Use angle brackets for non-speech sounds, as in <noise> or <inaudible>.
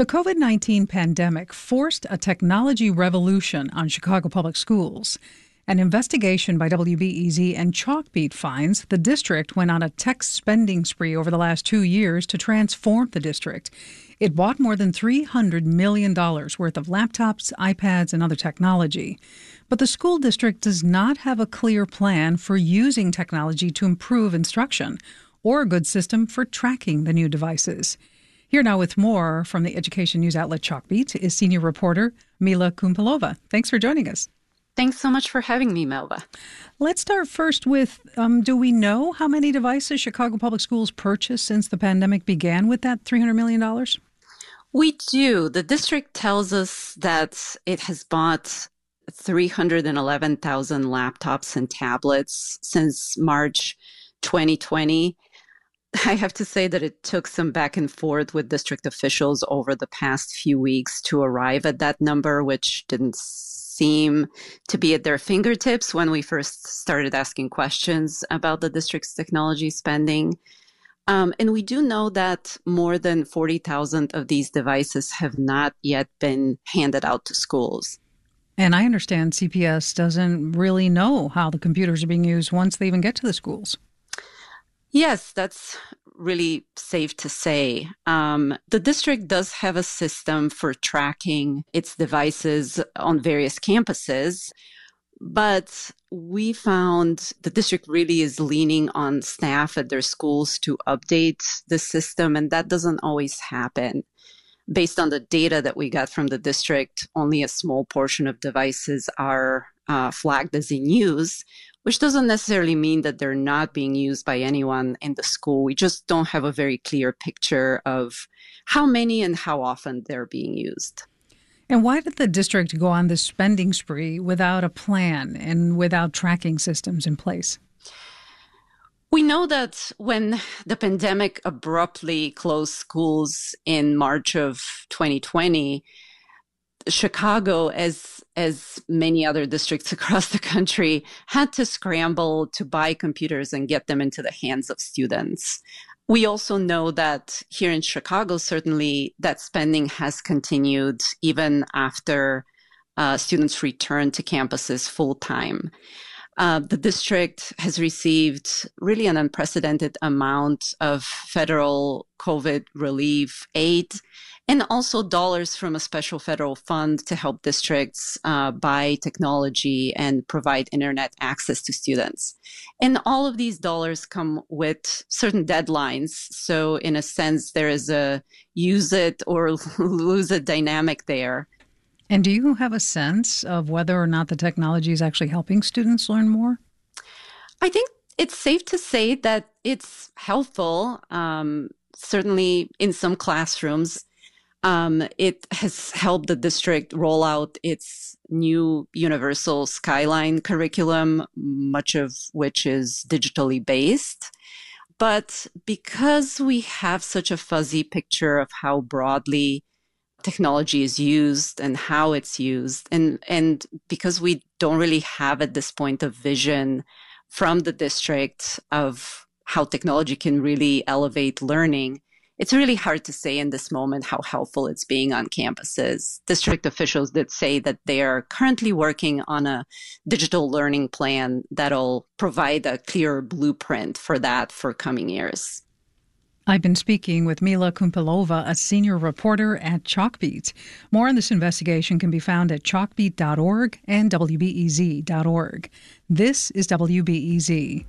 The COVID 19 pandemic forced a technology revolution on Chicago public schools. An investigation by WBEZ and Chalkbeat finds the district went on a tech spending spree over the last two years to transform the district. It bought more than $300 million worth of laptops, iPads, and other technology. But the school district does not have a clear plan for using technology to improve instruction or a good system for tracking the new devices. Here now with more from the education news outlet Chalkbeat is senior reporter Mila Koumpilova. Thanks for joining us. Thanks so much for having me, Melba. Let's start first with um, Do we know how many devices Chicago Public Schools purchased since the pandemic began with that $300 million? We do. The district tells us that it has bought 311,000 laptops and tablets since March 2020. <laughs> I have to say that it took some back and forth with district officials over the past few weeks to arrive at that number, which didn't seem to be at their fingertips when we first started asking questions about the district's technology spending. Um, and we do know that more than 40,000 of these devices have not yet been handed out to schools. And I understand CPS doesn't really know how the computers are being used once they even get to the schools. Yes, that's really safe to say. Um, the district does have a system for tracking its devices on various campuses, but we found the district really is leaning on staff at their schools to update the system, and that doesn't always happen. Based on the data that we got from the district, only a small portion of devices are uh, flagged as in use, which doesn't necessarily mean that they're not being used by anyone in the school. We just don't have a very clear picture of how many and how often they're being used. And why did the district go on this spending spree without a plan and without tracking systems in place? We know that when the pandemic abruptly closed schools in March of 2020, Chicago, as as many other districts <laughs> across the country, had to scramble to buy computers and get them into the hands of students. We also know that here in Chicago, certainly that spending has continued even after uh, students return to campuses full time. Uh, the district has received really an unprecedented amount of federal COVID relief aid and also dollars from a special federal fund to help districts uh, buy technology and provide internet access to students. And all of these dollars come with certain deadlines. So, in a sense, there is a use it or <laughs> lose it dynamic there. And do you have a sense of whether or not the technology is actually helping students learn more? I think it's safe to say that it's helpful. Um, certainly, in some classrooms, um, it has helped the district roll out its new universal skyline curriculum, much of which is digitally based. But because we have such a fuzzy picture of how broadly technology is used and how it's used, and, and because we don't really have at this point a vision from the district of how technology can really elevate learning, it's really hard to say in this moment how helpful it's being on campuses. District officials did say that they are currently working on a digital learning plan that'll provide a clear blueprint for that for coming years. I've been speaking with Mila Koumpilova, a senior reporter at Chalkbeat. More on this investigation can be found at chalkbeat.org and WBEZ.org. This is WBEZ.